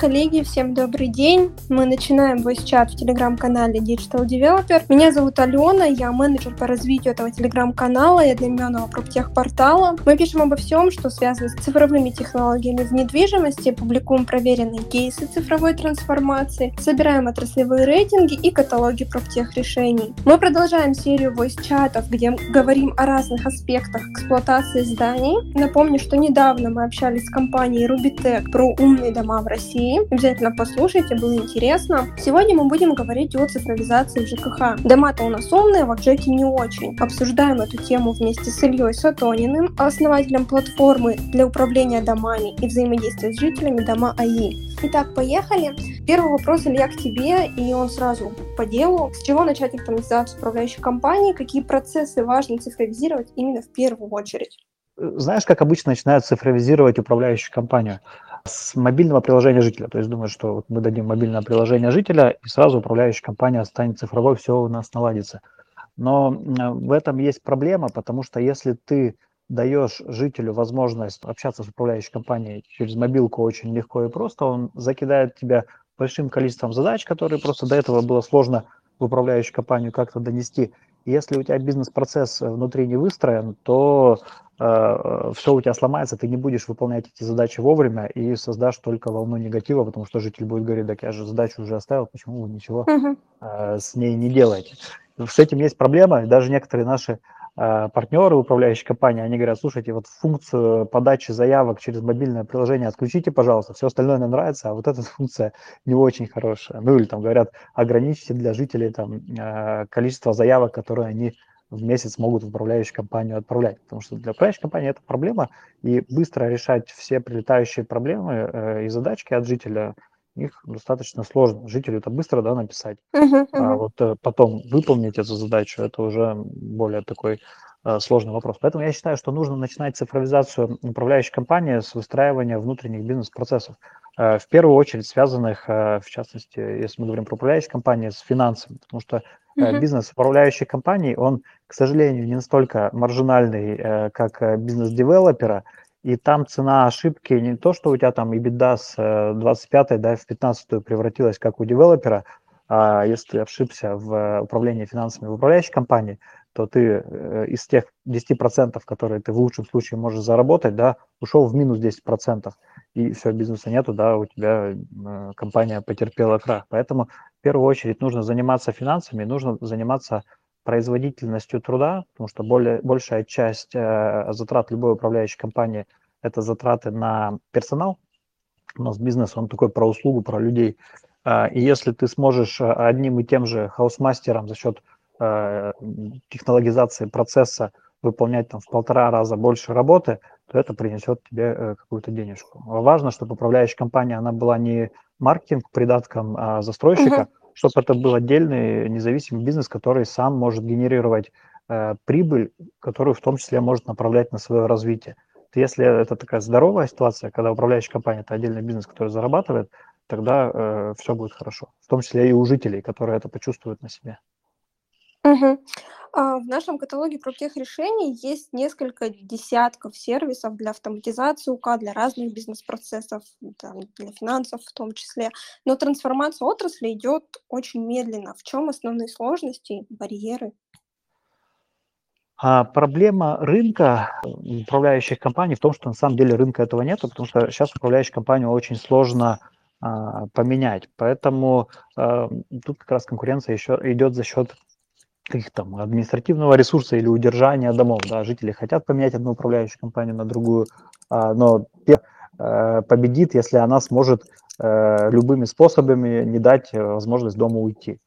Коллеги, всем добрый день. Мы начинаем voice чат в телеграм-канале Digital Developer. Меня зовут Алена, я менеджер по развитию этого телеграм-канала и одноименного проптех-портала. Мы пишем обо всем, что связано с цифровыми технологиями в недвижимости, публикуем проверенные кейсы цифровой трансформации, собираем отраслевые рейтинги и каталоги проптех решений. Мы продолжаем серию voice чатов, где говорим о разных аспектах эксплуатации зданий. Напомню, что недавно мы общались с компанией Rubitech про умные дома в России, Обязательно послушайте, было интересно. Сегодня мы будем говорить о цифровизации ЖКХ. Дома-то у нас умные, в Акжеке не очень. Обсуждаем эту тему вместе с Ильей Сатониным, основателем платформы для управления домами и взаимодействия с жителями дома АИ. Итак, поехали. Первый вопрос, Илья, к тебе, и он сразу по делу. С чего начать автоматизацию управляющей компании? Какие процессы важно цифровизировать именно в первую очередь? Знаешь, как обычно начинают цифровизировать управляющую компанию? С мобильного приложения жителя. То есть думаю, что вот мы дадим мобильное приложение жителя, и сразу управляющая компания станет цифровой, все у нас наладится. Но в этом есть проблема, потому что если ты даешь жителю возможность общаться с управляющей компанией через мобилку очень легко и просто, он закидает тебя большим количеством задач, которые просто до этого было сложно в управляющую компанию как-то донести. Если у тебя бизнес-процесс внутри не выстроен, то Э, все у тебя сломается, ты не будешь выполнять эти задачи вовремя и создашь только волну негатива, потому что житель будет говорить, так я же задачу уже оставил, почему вы ничего uh-huh. с ней не делаете. С этим есть проблема, даже некоторые наши э, партнеры, управляющие компании, они говорят, слушайте, вот функцию подачи заявок через мобильное приложение отключите, пожалуйста, все остальное нам нравится, а вот эта функция не очень хорошая. Ну или там говорят, ограничьте для жителей там количество заявок, которые они в месяц могут в управляющую компанию отправлять. Потому что для управляющей компании это проблема, и быстро решать все прилетающие проблемы э, и задачки от жителя, их достаточно сложно. Жителю это быстро да, написать, uh-huh, uh-huh. а вот э, потом выполнить эту задачу, это уже более такой э, сложный вопрос. Поэтому я считаю, что нужно начинать цифровизацию управляющей компании с выстраивания внутренних бизнес-процессов. Э, в первую очередь связанных, э, в частности, если мы говорим про управляющие компании, с финансами, потому что Uh-huh. Бизнес управляющей компании, он, к сожалению, не настолько маржинальный, как бизнес девелопера, и там цена ошибки не то, что у тебя там EBITDA с 25 да, в 15 превратилась, как у девелопера, а если ты ошибся в управлении финансами в управляющей компании, то ты из тех 10%, которые ты в лучшем случае можешь заработать, да, ушел в минус 10%, и все, бизнеса нету, да, у тебя компания потерпела крах. Поэтому в первую очередь нужно заниматься финансами, нужно заниматься производительностью труда, потому что более, большая часть э, затрат любой управляющей компании – это затраты на персонал. У нас бизнес, он такой про услугу, про людей. Э, и если ты сможешь э, одним и тем же хаусмастером за счет э, технологизации процесса выполнять там в полтора раза больше работы, то это принесет тебе э, какую-то денежку. Важно, чтобы управляющая компания, она была не маркетинг придатком а застройщика, uh-huh. чтобы это был отдельный независимый бизнес, который сам может генерировать э, прибыль, которую в том числе может направлять на свое развитие. Если это такая здоровая ситуация, когда управляющая компания – это отдельный бизнес, который зарабатывает, тогда э, все будет хорошо. В том числе и у жителей, которые это почувствуют на себе. Угу. А, в нашем каталоге проптех решений есть несколько десятков сервисов для автоматизации УК, для разных бизнес-процессов, там, для финансов в том числе. Но трансформация отрасли идет очень медленно. В чем основные сложности, барьеры? А проблема рынка управляющих компаний в том, что на самом деле рынка этого нет, потому что сейчас управляющую компанию очень сложно а, поменять. Поэтому а, тут как раз конкуренция еще идет за счет каких там административного ресурса или удержания домов. Да, жители хотят поменять одну управляющую компанию на другую, а, но э, победит, если она сможет э, любыми способами не дать э, возможность дому уйти.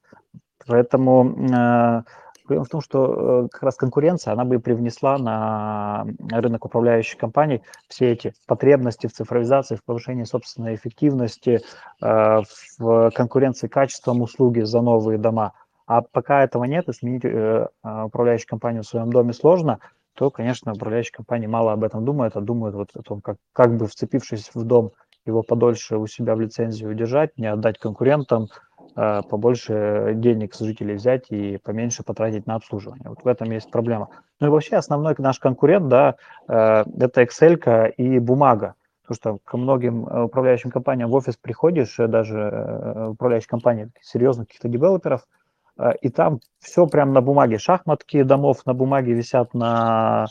Поэтому проблема в том, что как раз конкуренция, она бы привнесла на рынок управляющих компаний все эти потребности в цифровизации, в повышении собственной эффективности, в конкуренции качеством услуги за новые дома – а пока этого нет, и сменить э, а, управляющую компанию в своем доме сложно, то, конечно, управляющая компания мало об этом думает, а думает вот о том, как, как бы вцепившись в дом, его подольше у себя в лицензию удержать, не отдать конкурентам, э, побольше денег с жителей взять и поменьше потратить на обслуживание. Вот в этом есть проблема. Ну и вообще основной наш конкурент, да, э, это Excel и бумага. потому что к многим э, управляющим компаниям в офис приходишь, э, даже э, управляющих компаний, серьезных каких-то девелоперов, и там все прям на бумаге. Шахматки домов на бумаге висят на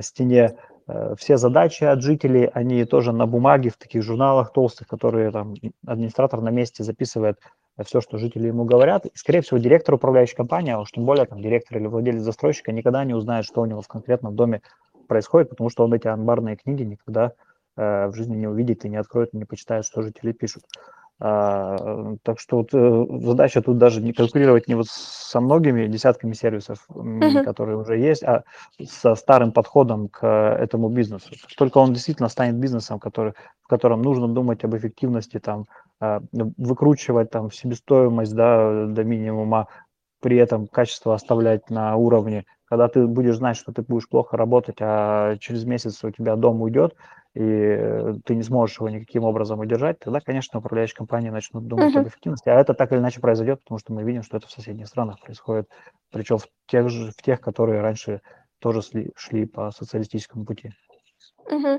стене, все задачи от жителей, они тоже на бумаге, в таких журналах толстых, которые там администратор на месте записывает все, что жители ему говорят. И, скорее всего, директор управляющей компании, а уж тем более там, директор или владелец застройщика никогда не узнает, что у него в конкретном доме происходит, потому что он эти анбарные книги никогда э, в жизни не увидит и не откроет, и не почитает, что жители пишут. А, так что вот, э, задача тут даже не калькулировать не вот со многими десятками сервисов, uh-huh. которые уже есть, а со старым подходом к этому бизнесу. Только он действительно станет бизнесом, который, в котором нужно думать об эффективности, там, а, выкручивать там себестоимость да, до минимума, при этом качество оставлять на уровне когда ты будешь знать, что ты будешь плохо работать, а через месяц у тебя дом уйдет, и ты не сможешь его никаким образом удержать, тогда, конечно, управляющие компании начнут думать uh-huh. об эффективности. А это так или иначе произойдет, потому что мы видим, что это в соседних странах происходит, причем в тех, же, в тех которые раньше тоже шли, шли по социалистическому пути. Угу.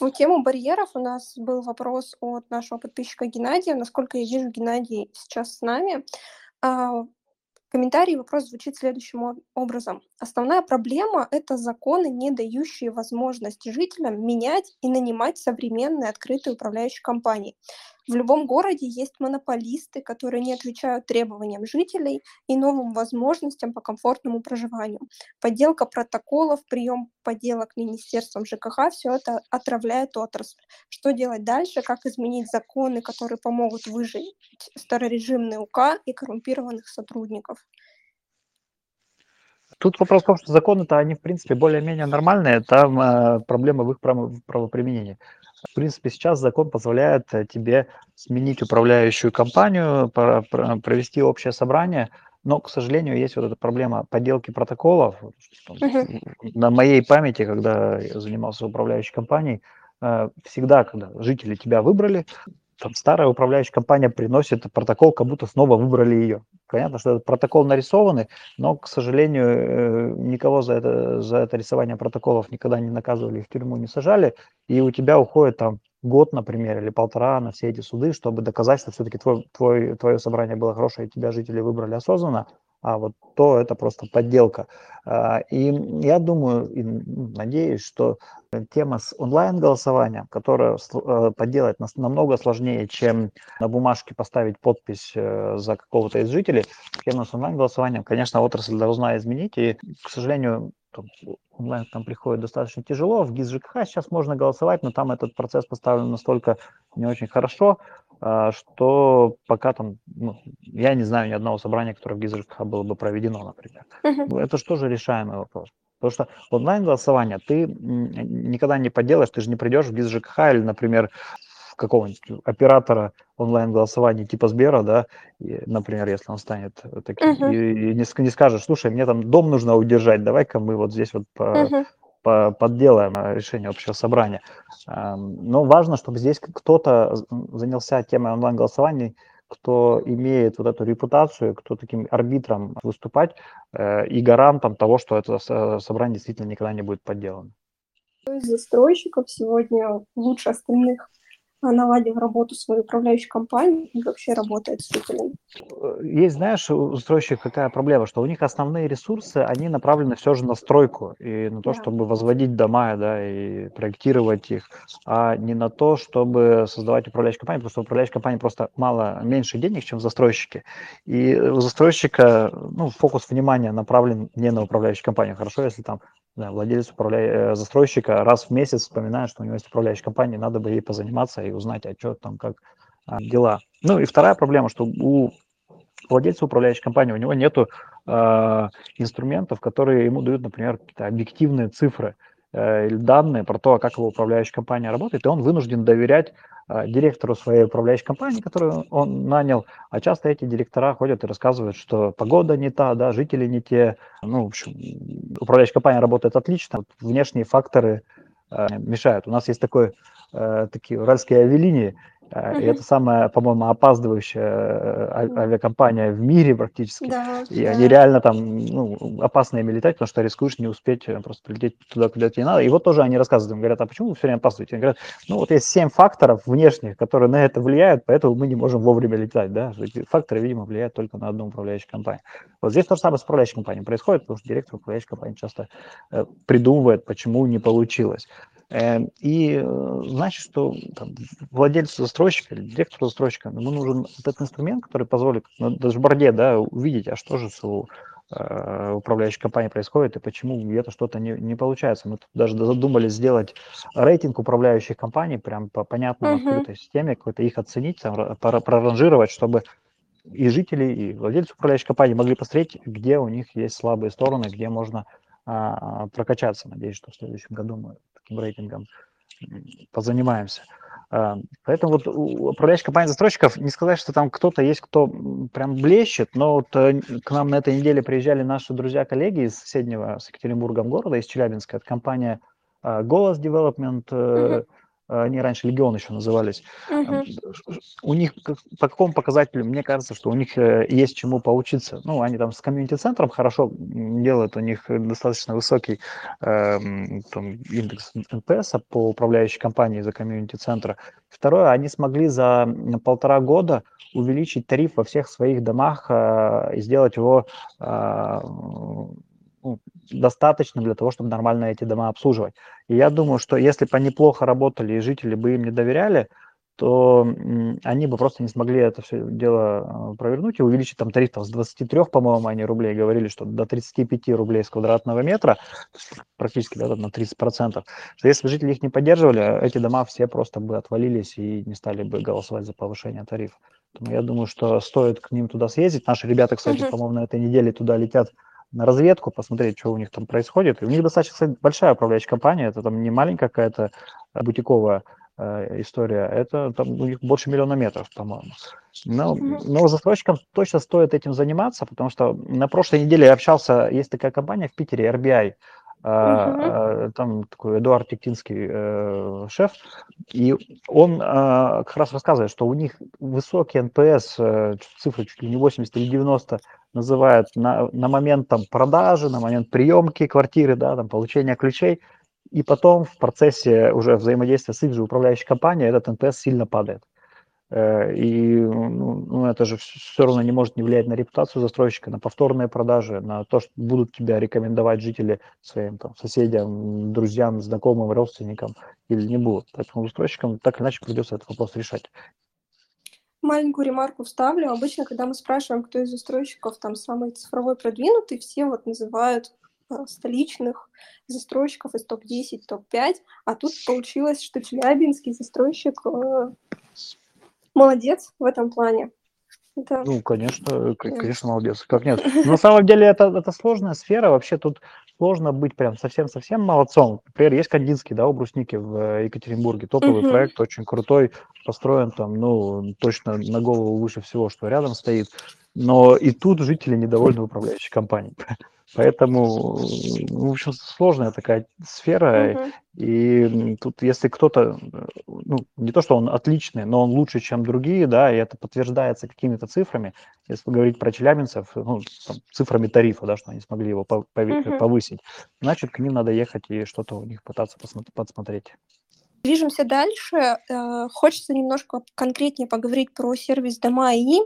В тему барьеров у нас был вопрос от нашего подписчика Геннадия. Насколько я вижу, Геннадий сейчас с нами. Комментарий вопрос звучит следующим образом. Основная проблема – это законы, не дающие возможность жителям менять и нанимать современные открытые управляющие компании. В любом городе есть монополисты, которые не отвечают требованиям жителей и новым возможностям по комфортному проживанию. Подделка протоколов, прием подделок Министерством ЖКХ – все это отравляет отрасль. Что делать дальше? Как изменить законы, которые помогут выжить старорежимный УК и коррумпированных сотрудников? Тут вопрос в том, что законы-то, они, в принципе, более-менее нормальные, там э, проблема в их право, правоприменении. В принципе, сейчас закон позволяет э, тебе сменить управляющую компанию, провести общее собрание, но, к сожалению, есть вот эта проблема подделки протоколов. Uh-huh. На моей памяти, когда я занимался управляющей компанией, э, всегда, когда жители тебя выбрали, там старая управляющая компания приносит протокол, как будто снова выбрали ее. Понятно, что этот протокол нарисованный, но, к сожалению, э, никого за это, за это рисование протоколов никогда не наказывали, в тюрьму не сажали, и у тебя уходит там год, например, или полтора на все эти суды, чтобы доказать, что все-таки твой, твой, твое собрание было хорошее, и тебя жители выбрали осознанно, а вот то это просто подделка. А, и я думаю и надеюсь, что тема с онлайн-голосованием, которая э, подделать намного сложнее, чем на бумажке поставить подпись э, за какого-то из жителей, тема с онлайн-голосованием, конечно, отрасль должна изменить, и, к сожалению, онлайн там приходит достаточно тяжело. В ГИС ЖКХ сейчас можно голосовать, но там этот процесс поставлен настолько не очень хорошо, что пока там, ну, я не знаю ни одного собрания, которое в ГИС ЖКХ было бы проведено, например. Uh-huh. Это же тоже решаемый вопрос. Потому что онлайн-голосование ты никогда не поделаешь, ты же не придешь в ЖКХ или, например, какого-нибудь оператора онлайн-голосования типа Сбера, да, и, например, если он станет таким, uh-huh. и, и не, не скажет, слушай, мне там дом нужно удержать, давай-ка мы вот здесь вот по, uh-huh. По, подделаем решение общего собрания. Но важно, чтобы здесь кто-то занялся темой онлайн-голосований, кто имеет вот эту репутацию, кто таким арбитром выступать э, и гарантом того, что это собрание действительно никогда не будет подделано. Из застройщиков сегодня лучше остальных наладив работу своей управляющей компании и вообще работает с жителями? Есть, знаешь, у застройщиков какая проблема, что у них основные ресурсы, они направлены все же на стройку и на то, да. чтобы возводить дома, да, и проектировать их, а не на то, чтобы создавать управляющую компанию, потому что управляющая компания просто мало, меньше денег, чем застройщики. И у застройщика, ну, фокус внимания направлен не на управляющую компанию. Хорошо, если там да, владелец управля... Э, застройщика раз в месяц вспоминает, что у него есть управляющая компания, надо бы ей позаниматься и узнать, а что там, как а, дела. Ну и вторая проблема, что у владельца управляющей компании у него нет э, инструментов, которые ему дают, например, какие-то объективные цифры или данные про то, как его управляющая компания работает, и он вынужден доверять э, директору своей управляющей компании, которую он нанял, а часто эти директора ходят и рассказывают, что погода не та, да, жители не те, ну, в общем, управляющая компания работает отлично, вот внешние факторы э, мешают. У нас есть такой, э, такие уральские авиалинии, Uh-huh. И это самая, по-моему, опаздывающая авиакомпания в мире практически. Да, и да. они реально там ну, опасно ими летать, потому что рискуешь не успеть просто прилететь туда, куда тебе надо. И вот тоже они рассказывают, говорят, а почему вы все время опаздываете? Они говорят, ну вот есть семь факторов внешних, которые на это влияют, поэтому мы не можем вовремя летать. Да? Эти факторы, видимо, влияют только на одну управляющую компанию. Вот здесь то же самое с управляющей компанией происходит, потому что директор управляющей компании часто э, придумывает, почему не получилось. Эм, и э, значит, что там, владельцу застройщика или директору застройщика ему нужен этот инструмент, который позволит на дашборде да, увидеть, а что же с э, управляющей компанией происходит и почему где-то что-то не, не получается. Мы тут даже задумали сделать рейтинг управляющих компаний прям по понятной uh-huh. открытой системе, какой-то их оценить, там, проранжировать, чтобы и жители, и владельцы управляющей компании могли посмотреть, где у них есть слабые стороны, где можно а, прокачаться. Надеюсь, что в следующем году мы таким рейтингом позанимаемся. А, поэтому вот управляющая компания застройщиков, не сказать, что там кто-то есть, кто прям блещет, но вот э, к нам на этой неделе приезжали наши друзья-коллеги из соседнего с Екатеринбургом города, из Челябинска. Это компания а, Голос Development, uh-huh. Они раньше Легион еще назывались. Uh-huh. У них по какому показателю, мне кажется, что у них э, есть чему поучиться. Ну, они там с комьюнити-центром хорошо делают, у них достаточно высокий э, там, индекс NPS по управляющей компании за комьюнити-центра. Второе, они смогли за полтора года увеличить тариф во всех своих домах э, и сделать его э, ну, достаточно для того, чтобы нормально эти дома обслуживать. И я думаю, что если бы они плохо работали и жители бы им не доверяли, то они бы просто не смогли это все дело э, провернуть и увеличить там тариф там, с 23, по-моему, они рублей говорили, что до 35 рублей с квадратного метра, практически да, на 30%, что если бы жители их не поддерживали, эти дома все просто бы отвалились и не стали бы голосовать за повышение тарифа. Поэтому я думаю, что стоит к ним туда съездить. Наши ребята, кстати, uh-huh. по-моему, на этой неделе туда летят на разведку, посмотреть, что у них там происходит. И у них достаточно, кстати, большая управляющая компания, это там не маленькая какая-то бутиковая э, история, это там у них больше миллиона метров, по-моему. Но, но застройщикам точно стоит этим заниматься, потому что на прошлой неделе я общался, есть такая компания в Питере, RBI, Uh-huh. Там такой Эдуард Тиктинский э, шеф, и он э, как раз рассказывает, что у них высокий NPS, э, цифры чуть ли не 80 или 90 называют на, на момент там, продажи, на момент приемки квартиры, да, там, получения ключей, и потом в процессе уже взаимодействия с их же управляющей компанией этот NPS сильно падает. Э, и ну, ну, это же все равно не может не влиять на репутацию застройщика, на повторные продажи, на то, что будут тебя рекомендовать жители своим там, соседям, друзьям, знакомым, родственникам или не будут. Поэтому застройщикам так или иначе придется этот вопрос решать. Маленькую ремарку вставлю. Обычно, когда мы спрашиваем, кто из застройщиков там самый цифровой продвинутый, все вот называют э, столичных застройщиков из топ-10, топ-5, а тут получилось, что челябинский застройщик э, молодец в этом плане. Это... Ну, конечно, конечно, молодец. Как нет? На самом деле это, это сложная сфера. Вообще тут сложно быть прям совсем-совсем молодцом. Например, есть Кандинский, да, у Брусники в э, Екатеринбурге. Топовый uh-huh. проект, очень крутой, построен там, ну, точно на голову выше всего, что рядом стоит. Но и тут жители недовольны управляющей компанией. Поэтому, ну, в общем, сложная такая сфера. Uh-huh. И тут, если кто-то, ну, не то, что он отличный, но он лучше, чем другие, да, и это подтверждается какими-то цифрами, если говорить про челябинцев, ну, там, цифрами тарифа, да, что они смогли его повысить, uh-huh. значит, к ним надо ехать и что-то у них пытаться подсмотреть. Движемся дальше. Э, хочется немножко конкретнее поговорить про сервис Дома и,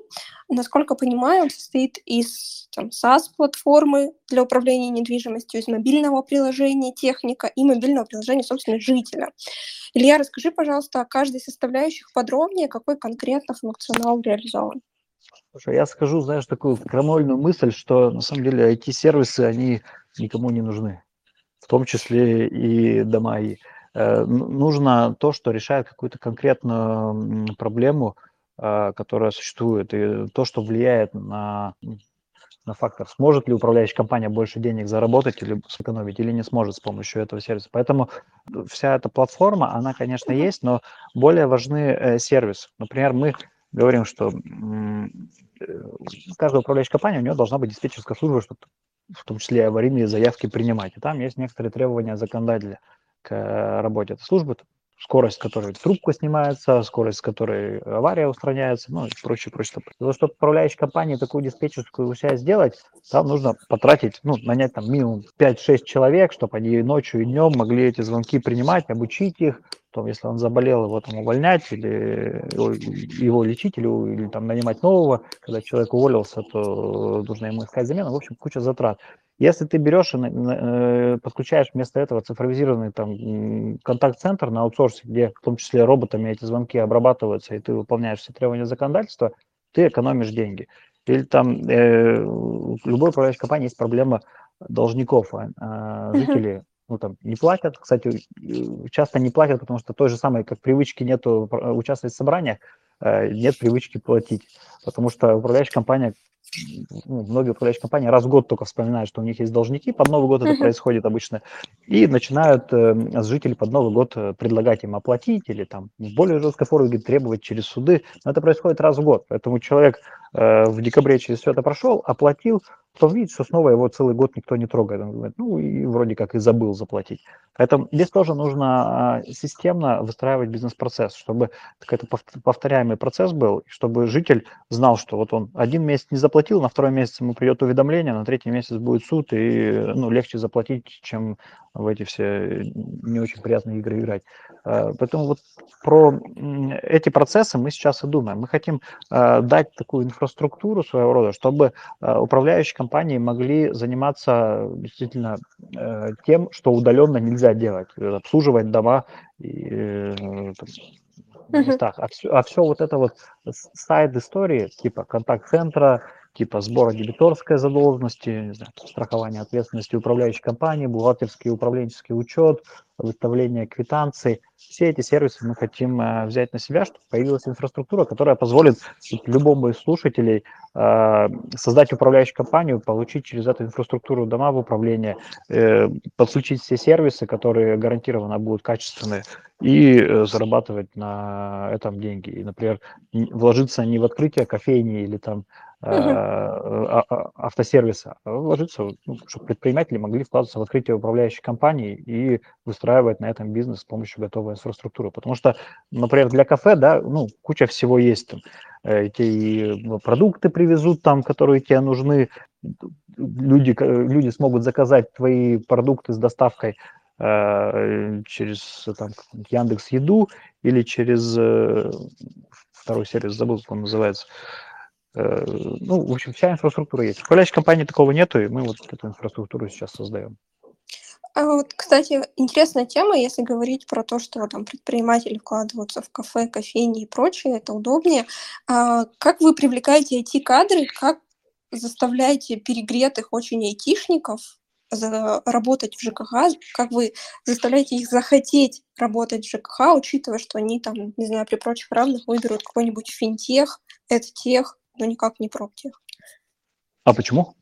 насколько понимаю, он состоит из там, SaaS-платформы для управления недвижимостью, из мобильного приложения техника и мобильного приложения, собственно, жителя. Илья, расскажи, пожалуйста, о каждой составляющих подробнее, какой конкретно функционал реализован. Слушай, я скажу, знаешь, такую крамольную мысль, что на самом деле IT-сервисы, они никому не нужны, в том числе и дома и нужно то, что решает какую-то конкретную проблему, а, которая существует, и то, что влияет на, на фактор, сможет ли управляющая компания больше денег заработать или сэкономить, или не сможет с помощью этого сервиса. Поэтому вся эта платформа, она, конечно, есть, но более важны э, сервисы. Например, мы говорим, что э, каждая управляющая компания, у нее должна быть диспетчерская служба, чтобы в том числе аварийные заявки принимать. И там есть некоторые требования законодателя к работе этой службы, скорость, с которой трубка снимается, скорость, с которой авария устраняется, ну и прочее, прочее. Для того, чтобы управляющей компании такую диспетчерскую себя сделать, там нужно потратить, ну, нанять там минимум 5-6 человек, чтобы они ночью и днем могли эти звонки принимать, обучить их, потом, если он заболел, его там увольнять или его лечить, или, или там нанимать нового, когда человек уволился, то нужно ему искать замену, в общем, куча затрат. Если ты берешь и э, подключаешь вместо этого цифровизированный там контакт-центр на аутсорсе, где в том числе роботами эти звонки обрабатываются, и ты выполняешь все требования законодательства, ты экономишь деньги. Или там э, у любой управляющей компании есть проблема должников, а, а жители ну, там, не платят. Кстати, часто не платят, потому что той же самой, как привычки нету участвовать в собраниях, э, нет привычки платить. Потому что управляющая компания ну, многие управляющие компании раз в год только вспоминают, что у них есть должники, под Новый год это происходит обычно, и начинают э, с жителей под Новый год э, предлагать им оплатить или там в более жесткой форме требовать через суды. Но это происходит раз в год, поэтому человек э, в декабре через все это прошел, оплатил, потом видит, что снова его целый год никто не трогает. Он говорит, ну и вроде как и забыл заплатить. Поэтому здесь тоже нужно а, системно выстраивать бизнес-процесс, чтобы какой-то повторяемый процесс был, чтобы житель знал, что вот он один месяц не заплатил, на второй месяц ему придет уведомление, на третий месяц будет суд, и ну, легче заплатить, чем в эти все не очень приятные игры играть. А, поэтому вот про эти процессы мы сейчас и думаем. Мы хотим а, дать такую инфраструктуру своего рода, чтобы управляющие компании могли заниматься действительно э, тем, что удаленно нельзя делать, обслуживать дома и, э, местах. А все, а все вот это вот сайт истории, типа контакт-центра, типа сбора дебиторской задолженности, знаю, страхования ответственности управляющей компании, бухгалтерский управленческий учет, выставление квитанций. Все эти сервисы мы хотим э, взять на себя, чтобы появилась инфраструктура, которая позволит любому из слушателей э, создать управляющую компанию, получить через эту инфраструктуру дома в управление, э, подключить все сервисы, которые гарантированно будут качественные, и э, зарабатывать на этом деньги. И, например, вложиться не в открытие кофейни или там автосервиса, а вложиться, ну, чтобы предприниматели могли вкладываться в открытие управляющей компании и выстраивать на этом бизнес с помощью готовой инфраструктуры. Потому что, например, для кафе, да, ну, куча всего есть там. Эти продукты привезут там, которые тебе нужны, люди, люди смогут заказать твои продукты с доставкой э, через там, Яндекс Еду или через э, второй сервис, забыл, как он называется, ну, в общем, вся инфраструктура есть. В управляющей компании такого нету, и мы вот эту инфраструктуру сейчас создаем. А вот, кстати, интересная тема, если говорить про то, что там предприниматели вкладываются в кафе, кофейни и прочее, это удобнее. А как вы привлекаете IT-кадры, как заставляете перегретых очень айтишников работать в ЖКХ, как вы заставляете их захотеть работать в ЖКХ, учитывая, что они там, не знаю, при прочих равных выберут какой-нибудь финтех, эдтех, но никак не проптех. А почему?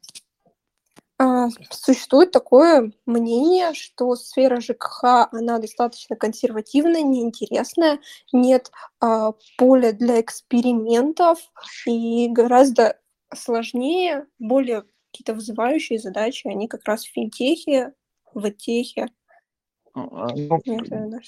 А, существует такое мнение, что сфера ЖКХ, она достаточно консервативная, неинтересная, нет а, поля для экспериментов и гораздо сложнее, более какие-то вызывающие задачи, они как раз в финтехе, в техе. Ну, а, ну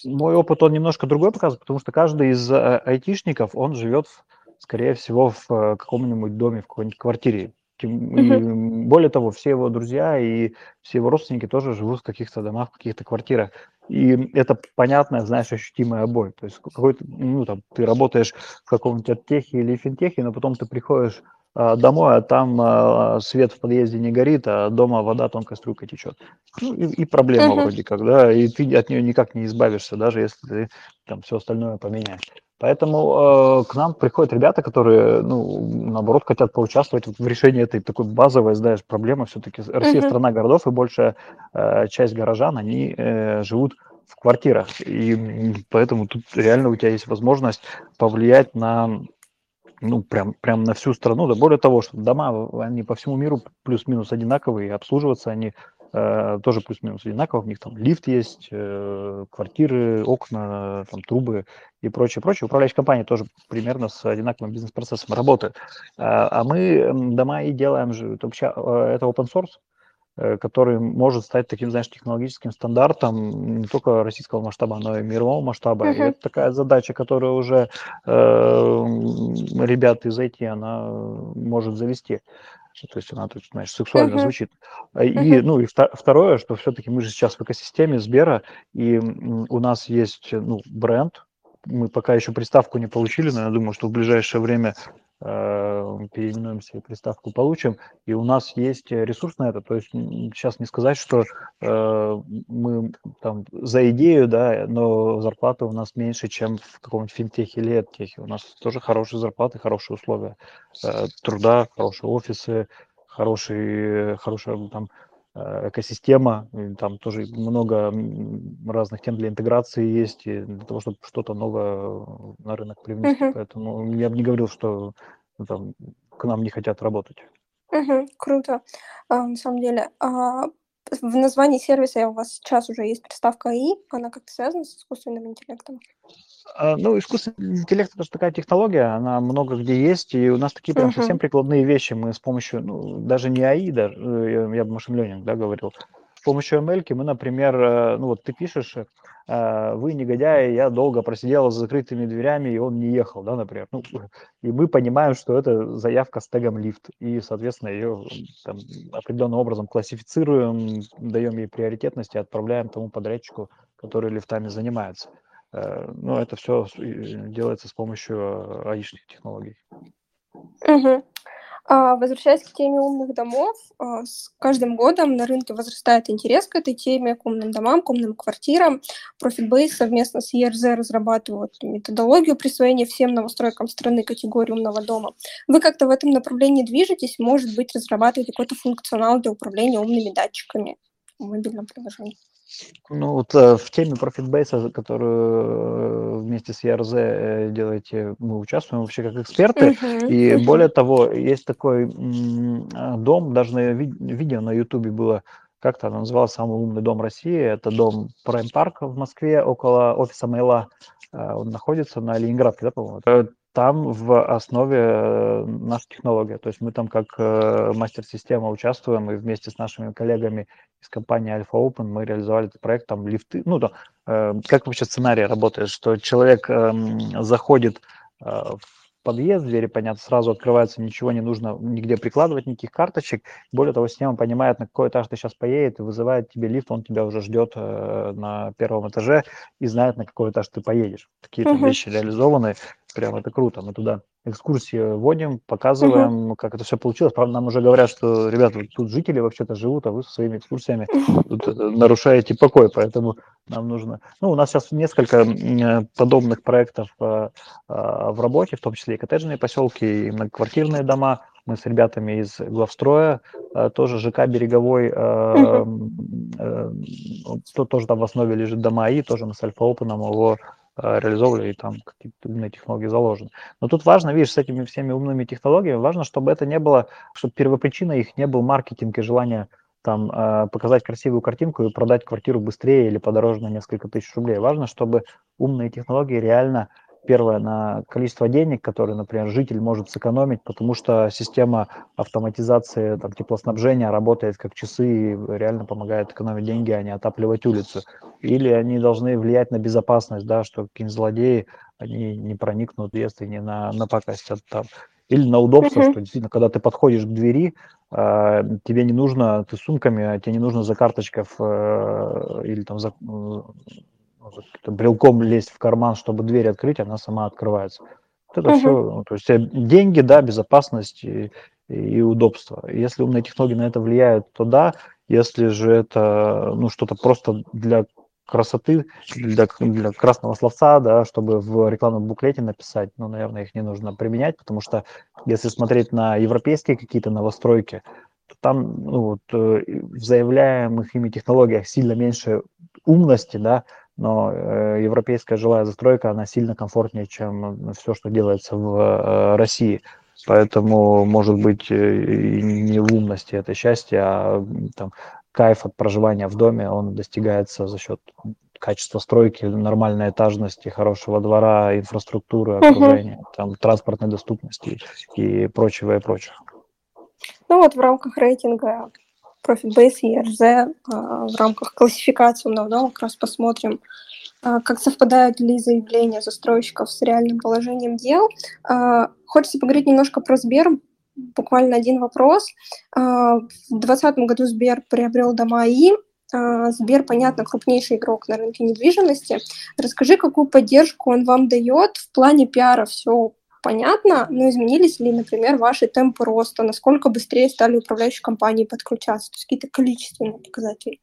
мой опыт, он немножко другой показывает, потому что каждый из э, айтишников, он живет в скорее всего, в э, каком-нибудь доме, в какой-нибудь квартире. И более того, все его друзья и все его родственники тоже живут в каких-то домах, в каких-то квартирах. И это понятная, знаешь, ощутимая боль. То есть какой-то, ну, там, ты работаешь в каком-нибудь техе или финтехе, но потом ты приходишь а, домой, а там а, свет в подъезде не горит, а дома вода тонкой струйкой течет. Ну, и, и проблема uh-huh. вроде как, да, и ты от нее никак не избавишься, даже если ты там все остальное поменяешь. Поэтому э, к нам приходят ребята, которые, ну, наоборот, хотят поучаствовать в решении этой такой базовой, знаешь, проблемы. Все-таки Россия uh-huh. страна городов, и большая э, часть горожан, они э, живут в квартирах. И поэтому тут реально у тебя есть возможность повлиять на ну, прям, прям на всю страну. Да более того, что дома, они по всему миру плюс-минус одинаковые, и обслуживаться они тоже плюс-минус одинаково. У них там лифт есть, э, квартиры, окна, там трубы и прочее, прочее. Управляющая компания тоже примерно с одинаковым бизнес-процессом работает. А, а мы дома и делаем же, это вообще э, это open source, э, который может стать таким, знаешь, технологическим стандартом не только российского масштаба, но и мирового масштаба. Uh-huh. И это такая задача, которую уже э, ребята из IT, она может завести. То есть она тут, знаешь, сексуально uh-huh. звучит. И, uh-huh. ну, и второе, что все-таки мы же сейчас в экосистеме Сбера, и у нас есть, ну, бренд, мы пока еще приставку не получили, но я думаю, что в ближайшее время переименуемся и приставку получим. И у нас есть ресурс на это. То есть сейчас не сказать, что э, мы там за идею, да, но зарплата у нас меньше, чем в каком-нибудь финтехе или эдтехе. У нас тоже хорошие зарплаты, хорошие условия э, труда, хорошие офисы, хороший, хорошая там Э, экосистема, там тоже много разных тем для интеграции есть, и для того, чтобы что-то новое на рынок привнести. Uh-huh. Поэтому я бы не говорил, что ну, там, к нам не хотят работать. Uh-huh. Круто. А, на самом деле, а, в названии сервиса у вас сейчас уже есть приставка «и», она как-то связана с искусственным интеллектом? А, ну, искусственный интеллект это же такая технология, она много где есть, и у нас такие прям uh-huh. совсем прикладные вещи. Мы с помощью, ну, даже не АИ, даже, э, я бы машин ленинг, да, говорил, с помощью ML мы, например, э, ну вот ты пишешь, э, вы негодяи, я долго просидела за закрытыми дверями, и он не ехал, да, например. Ну, и мы понимаем, что это заявка с тегом лифт, и, соответственно, ее там, определенным образом классифицируем, даем ей приоритетность и отправляем тому подрядчику, который лифтами занимается. Э, ну, это все делается с помощью аишных технологий. Угу. А, возвращаясь к теме умных домов, а, с каждым годом на рынке возрастает интерес к этой теме, к умным домам, к умным квартирам. ProfitBase совместно с ERZ разрабатывают методологию присвоения всем новостройкам страны категории умного дома. Вы как-то в этом направлении движетесь? Может быть, разрабатываете какой-то функционал для управления умными датчиками в мобильном приложении? Ну, вот э, в теме ProfitBase, которую э, вместе с ERZ э, делаете, мы участвуем вообще как эксперты. Uh-huh. И uh-huh. более того, есть такой дом, даже на ви- видео на YouTube было, как-то оно называлось «Самый умный дом России». Это дом Prime Park в Москве, около офиса Мейла. Он находится на Ленинградке, да, по-моему? Там в основе э, наша технология. То есть мы там как э, мастер-система участвуем, и вместе с нашими коллегами из компании Alpha Open мы реализовали этот проект, там лифты, ну да, э, как вообще сценарий работает, что человек эм, заходит в подъезд, двери, понятно, сразу открываются, ничего не нужно нигде прикладывать, никаких карточек. Более того, система понимает, на какой этаж ты сейчас поедет, и вызывает тебе лифт, он тебя уже ждет э, на первом этаже и знает, на какой этаж ты поедешь. Такие там uh-huh. вещи реализованы, прям это круто. Мы туда экскурсии вводим, показываем, uh-huh. как это все получилось. Правда, нам уже говорят, что, ребята, тут жители вообще-то живут, а вы со своими экскурсиями тут э, нарушаете покой, поэтому нам нужно... Ну, у нас сейчас несколько э, подобных проектов э, в работе, в том числе и коттеджные поселки, и многоквартирные дома. Мы с ребятами из главстроя, тоже ЖК «Береговой», uh-huh. тоже там в основе лежит дома и тоже мы с Альфа Опеном его реализовывали, и там какие-то умные технологии заложены. Но тут важно, видишь, с этими всеми умными технологиями, важно, чтобы это не было, чтобы первопричина их не был маркетинг и желание там э, показать красивую картинку и продать квартиру быстрее или подороже на несколько тысяч рублей. Важно, чтобы умные технологии реально первое, на количество денег, которые, например, житель может сэкономить, потому что система автоматизации там, теплоснабжения работает как часы и реально помогает экономить деньги, а не отапливать улицу. Или они должны влиять на безопасность, да, что какие-нибудь злодеи, они не проникнут, если не на, на напакостят там. Или на удобство, uh-huh. что действительно, когда ты подходишь к двери, э, тебе не нужно, ты сумками, а тебе не нужно за карточков э, или там за, брелком лезть в карман, чтобы дверь открыть, она сама открывается. Вот это uh-huh. все, ну, то есть э, деньги, да, безопасность и, и удобство. Если умные технологии на это влияют, то да. Если же это ну, что-то просто для красоты, для, для красного словца, да, чтобы в рекламном буклете написать, ну, наверное, их не нужно применять, потому что если смотреть на европейские какие-то новостройки, то там ну, вот, э, в заявляемых ими технологиях сильно меньше умности, да, но э, европейская жилая застройка, она сильно комфортнее, чем все, что делается в э, России. Поэтому, может быть, и не в умности это счастье, а там, кайф от проживания в доме, он достигается за счет качества стройки, нормальной этажности, хорошего двора, инфраструктуры, окружения, uh-huh. там, транспортной доступности и прочего, и прочего. Ну вот в рамках рейтинга Base и ERZ в рамках классификации умного как раз посмотрим, как совпадают ли заявления застройщиков с реальным положением дел. Хочется поговорить немножко про Сбер, буквально один вопрос. В 2020 году Сбер приобрел дома И, а, Сбер, понятно, крупнейший игрок на рынке недвижимости. Расскажи, какую поддержку он вам дает в плане пиара, все понятно, но изменились ли, например, ваши темпы роста, насколько быстрее стали управляющие компании подключаться, то есть какие-то количественные показатели?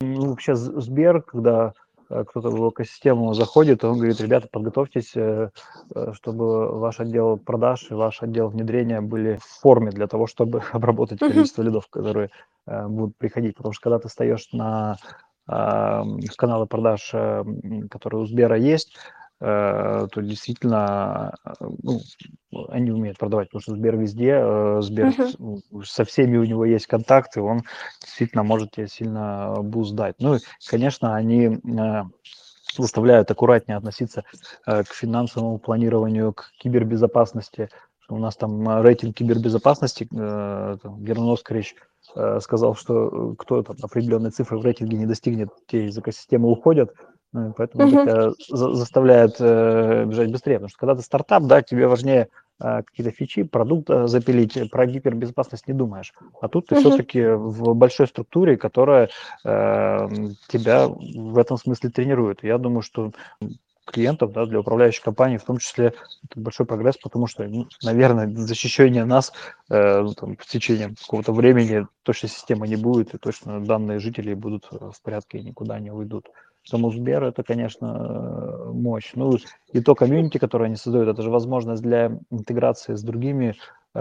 Ну, вообще Сбер, когда э, кто-то в экосистему заходит, он говорит, ребята, подготовьтесь, э, э, чтобы ваш отдел продаж и ваш отдел внедрения были в форме для того, чтобы обработать количество лидов, которые будут приходить, потому что когда ты встаешь на каналы продаж, которые у Сбера есть, то действительно ну, они умеют продавать, потому что Сбер везде, Сбер uh-huh. со всеми у него есть контакты, он действительно может тебе сильно boost дать. Ну, и, конечно, они заставляют аккуратнее относиться к финансовому планированию, к кибербезопасности. У нас там рейтинг кибербезопасности, Герман Оскарович Э, сказал, что э, кто там определенной цифры в рейтинге не достигнет, те из экосистемы уходят, поэтому uh-huh. это за- заставляет э, бежать быстрее, потому что когда ты стартап, да, тебе важнее э, какие-то фичи, продукт э, запилить, про гипербезопасность не думаешь, а тут ты uh-huh. все-таки в большой структуре, которая э, тебя в этом смысле тренирует. Я думаю, что клиентов, да, для управляющих компаний, в том числе это большой прогресс, потому что, ну, наверное, защищение нас э, ну, там, в течение какого-то времени точно системы не будет, и точно данные жителей будут э, в порядке и никуда не уйдут. Сбер это, конечно, мощь. Ну и то комьюнити, которое они создают, это же возможность для интеграции с другими э,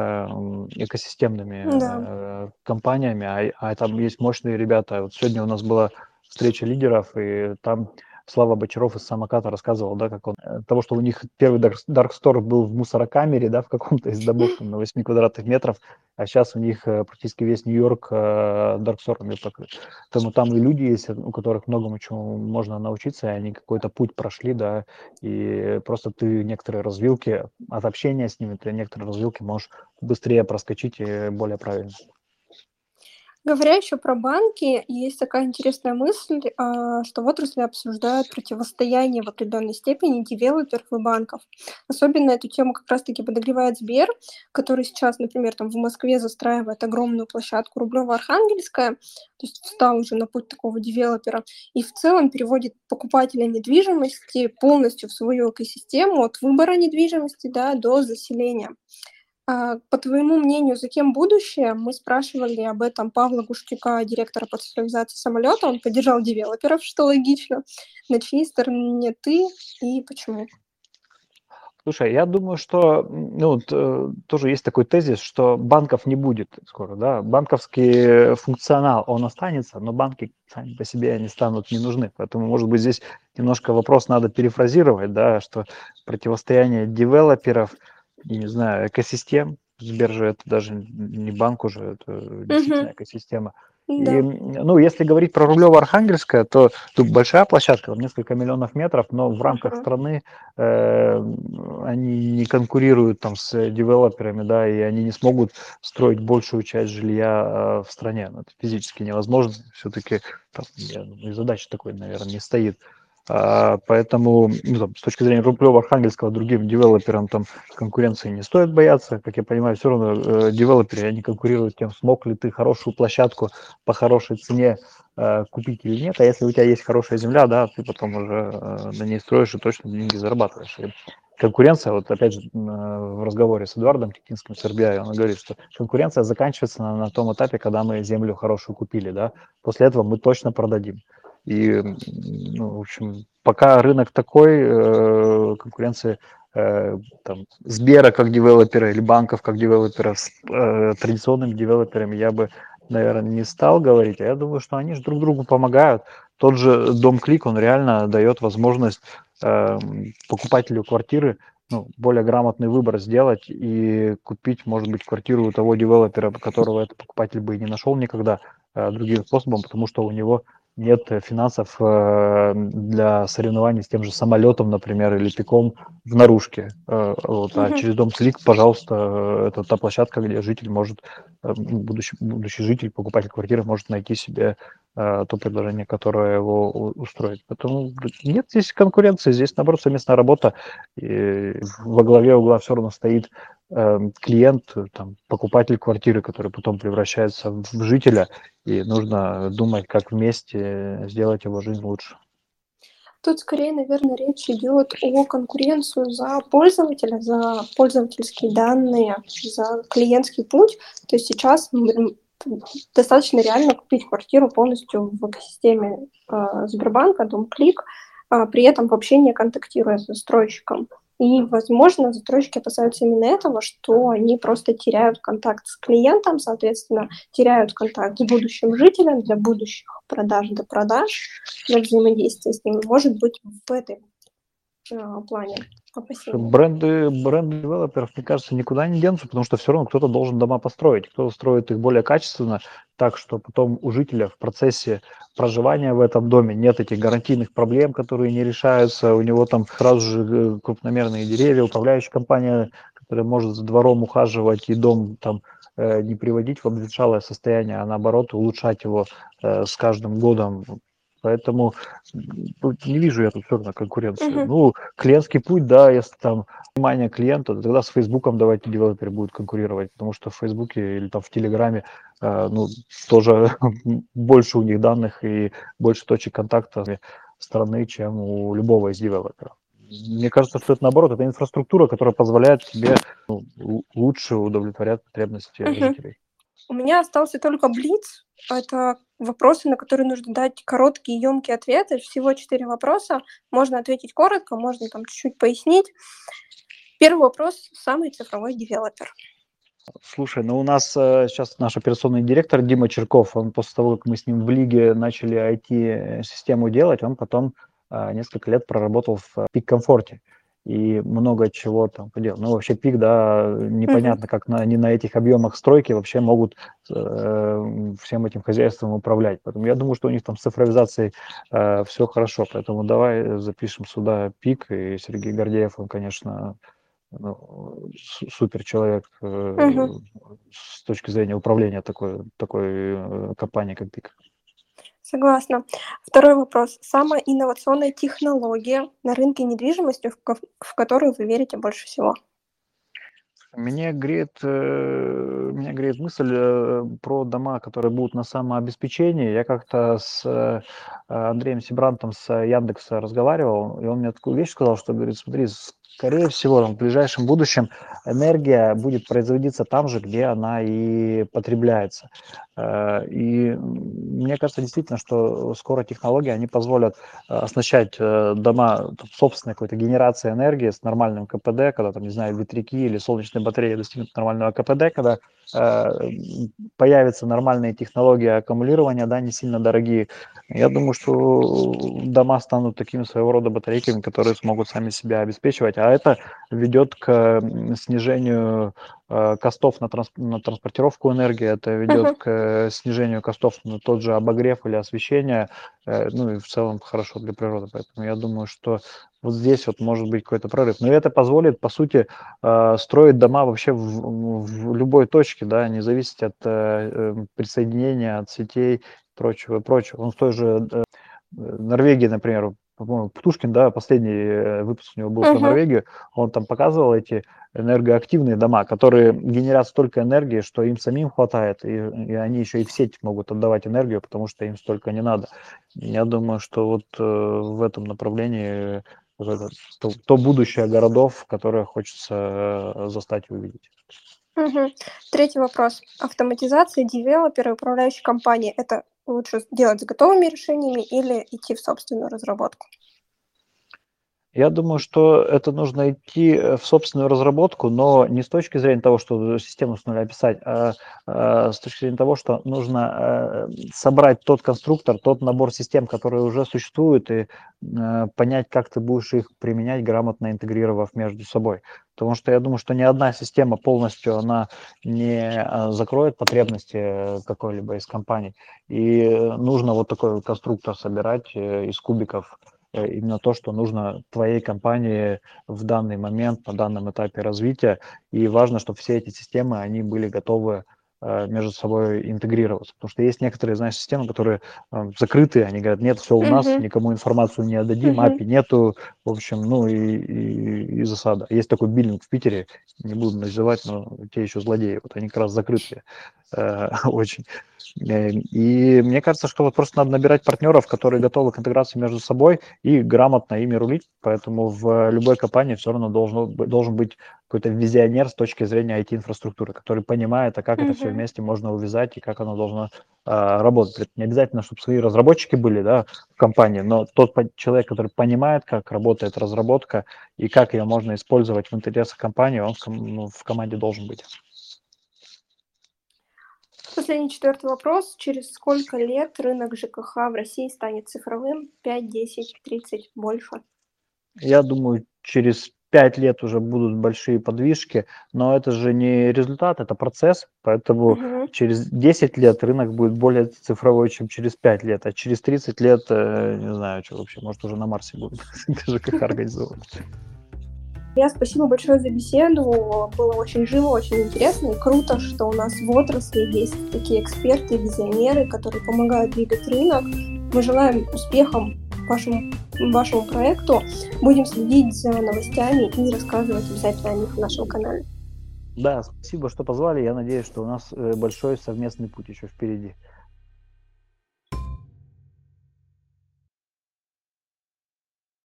экосистемными да. э, компаниями, а, а там есть мощные ребята. Вот сегодня у нас была встреча лидеров, и там Слава Бочаров из самоката рассказывал, да, как он, э, того, что у них первый Dark Store был в мусорокамере, да, в каком-то из домов на 8 квадратных метров, а сейчас у них э, практически весь Нью-Йорк Dark Store покрыт. Поэтому там и люди есть, у которых многому чему можно научиться, и они какой-то путь прошли, да, и просто ты некоторые развилки от общения с ними, ты некоторые развилки можешь быстрее проскочить и более правильно. Говоря еще про банки, есть такая интересная мысль, а, что в отрасли обсуждают противостояние в определенной степени девелоперов и банков. Особенно эту тему как раз-таки подогревает Сбер, который сейчас, например, там в Москве застраивает огромную площадку Рублево-Архангельская, то есть встал уже на путь такого девелопера, и в целом переводит покупателя недвижимости полностью в свою экосистему от выбора недвижимости да, до заселения. А, по твоему мнению, за кем будущее? Мы спрашивали об этом Павла Гуштюка, директора по цифровизации самолета. Он поддержал девелоперов, что логично. На чьей стороне ты и почему? Слушай, я думаю, что ну, э, тоже есть такой тезис, что банков не будет скоро, да. Банковский функционал, он останется, но банки сами по себе они станут не нужны. Поэтому, может быть, здесь немножко вопрос надо перефразировать, да, что противостояние девелоперов – не знаю, экосистем. Сбер же это даже не банк уже, это действительно экосистема. Да. И, ну, если говорить про Рублево-Архангельское, то тут большая площадка, там несколько миллионов метров, но в рамках uh-huh. страны э, они не конкурируют там с девелоперами, да, и они не смогут строить большую часть жилья э, в стране. Ну, это физически невозможно, все-таки там, и задача такой, наверное, не стоит. А, поэтому ну, с точки зрения Рублева, Архангельского, другим девелоперам там конкуренции не стоит бояться. Как я понимаю, все равно э, девелоперы, они конкурируют тем, смог ли ты хорошую площадку по хорошей цене э, купить или нет. А если у тебя есть хорошая земля, да, ты потом уже э, на ней строишь и точно деньги зарабатываешь. И конкуренция, вот опять же в разговоре с Эдуардом Кикинским с RBI, он говорит, что конкуренция заканчивается на, на том этапе, когда мы землю хорошую купили, да, после этого мы точно продадим. И, ну, в общем, пока рынок такой, э, конкуренция э, там, Сбера как девелопера или банков как девелопера с э, традиционными девелоперами я бы, наверное, не стал говорить. А я думаю, что они же друг другу помогают. Тот же Дом Клик, он реально дает возможность э, покупателю квартиры ну, более грамотный выбор сделать и купить, может быть, квартиру у того девелопера, которого этот покупатель бы и не нашел никогда э, другим способом, потому что у него нет финансов э, для соревнований с тем же самолетом, например, или пиком в наружке. Э, вот, а через Дом Клик, пожалуйста, это та площадка, где житель может, будущий, будущий житель, покупатель квартиры может найти себе то предложение, которое его устроит. Поэтому нет здесь конкуренции, здесь, наоборот, совместная работа. И во главе угла все равно стоит клиент, там, покупатель квартиры, который потом превращается в жителя, и нужно думать, как вместе сделать его жизнь лучше. Тут скорее, наверное, речь идет о конкуренцию за пользователя, за пользовательские данные, за клиентский путь. То есть сейчас достаточно реально купить квартиру полностью в экосистеме э, Сбербанка, Дом Клик, э, при этом вообще не контактируя с застройщиком. И, возможно, застройщики опасаются именно этого, что они просто теряют контакт с клиентом, соответственно, теряют контакт с будущим жителем для будущих продаж до продаж, для взаимодействия с ним. Может быть, в этой плане опасения. Бренды, бренды девелоперов, мне кажется, никуда не денутся, потому что все равно кто-то должен дома построить. Кто-то строит их более качественно, так что потом у жителя в процессе проживания в этом доме нет этих гарантийных проблем, которые не решаются. У него там сразу же э, крупномерные деревья, управляющая компания, которая может за двором ухаживать и дом там э, не приводить в обветшалое состояние, а наоборот улучшать его э, с каждым годом Поэтому не вижу я тут все равно конкуренции. Uh-huh. Ну, клиентский путь, да, если там внимание клиента, тогда с Фейсбуком давайте девелопер будет конкурировать, потому что в Фейсбуке или там в Телеграме, э, ну, тоже больше у них данных и больше точек контакта страны, чем у любого из девелоперов. Мне кажется, что это наоборот, это инфраструктура, которая позволяет тебе ну, лучше удовлетворять потребности uh-huh. жителей. У меня остался только Блиц. Это вопросы, на которые нужно дать короткие, емкие ответы. Всего четыре вопроса. Можно ответить коротко, можно там чуть-чуть пояснить. Первый вопрос. Самый цифровой девелопер. Слушай, ну у нас э, сейчас наш операционный директор Дима Черков, он после того, как мы с ним в лиге начали IT-систему делать, он потом э, несколько лет проработал в пик-комфорте. И много чего там поделать. Ну, вообще пик, да, непонятно, как на, они на этих объемах стройки вообще могут э, всем этим хозяйством управлять. Поэтому я думаю, что у них там с цифровизацией э, все хорошо. Поэтому давай запишем сюда пик. И Сергей Гордеев, он, конечно, ну, супер человек э, угу. с точки зрения управления такой, такой э, компанией, как пик. Согласна. Второй вопрос. Самая инновационная технология на рынке недвижимости, в, которую вы верите больше всего? Меня греет, э, меня греет мысль э, про дома, которые будут на самообеспечении. Я как-то с э, Андреем Сибрантом с Яндекса разговаривал, и он мне такую вещь сказал, что говорит, смотри, скорее всего, там, в ближайшем будущем энергия будет производиться там же, где она и потребляется. Э, и мне кажется действительно, что скоро технологии, они позволят э, оснащать э, дома собственной какой-то генерацией энергии с нормальным КПД, когда, там, не знаю, ветряки или солнечные батареи достигнут нормального КПД, когда появятся нормальные технологии аккумулирования, да, не сильно дорогие. Я думаю, что дома станут такими своего рода батарейками, которые смогут сами себя обеспечивать, а это ведет к снижению Э, костов на, транс, на транспортировку энергии, это ведет uh-huh. к э, снижению костов на тот же обогрев или освещение, э, ну и в целом хорошо для природы. Поэтому я думаю, что вот здесь вот может быть какой-то прорыв. Но это позволит, по сути, строить дома вообще в, в любой точке, да, не зависеть от присоединения, от сетей и прочего, прочего. Он в той же Норвегии, например, по-моему, Птушкин, да, последний выпуск у него был uh-huh. про Норвегию, он там показывал эти энергоактивные дома, которые генерят столько энергии, что им самим хватает, и, и они еще и в сеть могут отдавать энергию, потому что им столько не надо. Я думаю, что вот э, в этом направлении это, то, то будущее городов, которое хочется э, застать и увидеть. Угу. Третий вопрос. Автоматизация, девелоперы, управляющие компании – это лучше делать с готовыми решениями или идти в собственную разработку? Я думаю, что это нужно идти э, в собственную разработку, но не с точки зрения того, что систему с нуля описать, а, а с точки зрения того, что нужно а, собрать тот конструктор, тот набор систем, которые уже существуют, и а, понять, как ты будешь их применять, грамотно интегрировав между собой. Потому что я думаю, что ни одна система полностью она не а, закроет потребности какой-либо из компаний. И нужно вот такой конструктор собирать э, из кубиков э, именно то, что нужно твоей компании в данный момент, на данном этапе развития. И важно, чтобы все эти системы, они были готовы Э, между собой интегрироваться. Потому что есть некоторые, знаешь, системы, которые э, закрытые, они говорят, нет, все у нас, uh-huh. никому информацию не отдадим. API нету, в общем, ну и, и, и засада. Есть такой биллинг в Питере, не буду называть, но те еще злодеи, вот они как раз закрытые э, очень. Э, и мне кажется, что вот просто надо набирать партнеров, которые готовы к интеграции между собой и грамотно ими рулить, поэтому в любой компании все равно должен, должен быть какой-то визионер с точки зрения IT-инфраструктуры, который понимает, а как mm-hmm. это все вместе можно увязать и как оно должно а, работать. Это не обязательно, чтобы свои разработчики были да, в компании, но тот человек, который понимает, как работает разработка и как ее можно использовать в интересах компании, он ну, в команде должен быть. Последний четвертый вопрос. Через сколько лет рынок ЖКХ в России станет цифровым? 5, 10, 30, больше? Я думаю, через пять лет уже будут большие подвижки, но это же не результат, это процесс, поэтому угу. через 10 лет рынок будет более цифровой, чем через 5 лет, а через 30 лет, э, не знаю, что вообще, может уже на Марсе будет ЖКХ организовывать. Я спасибо большое за беседу. Было очень живо, очень интересно. И круто, что у нас в отрасли есть такие эксперты, визионеры, которые помогают двигать рынок. Мы желаем успехам вашему, вашему проекту. Будем следить за новостями и рассказывать обязательно о них в нашем канале. Да, спасибо, что позвали. Я надеюсь, что у нас э, большой совместный путь еще впереди.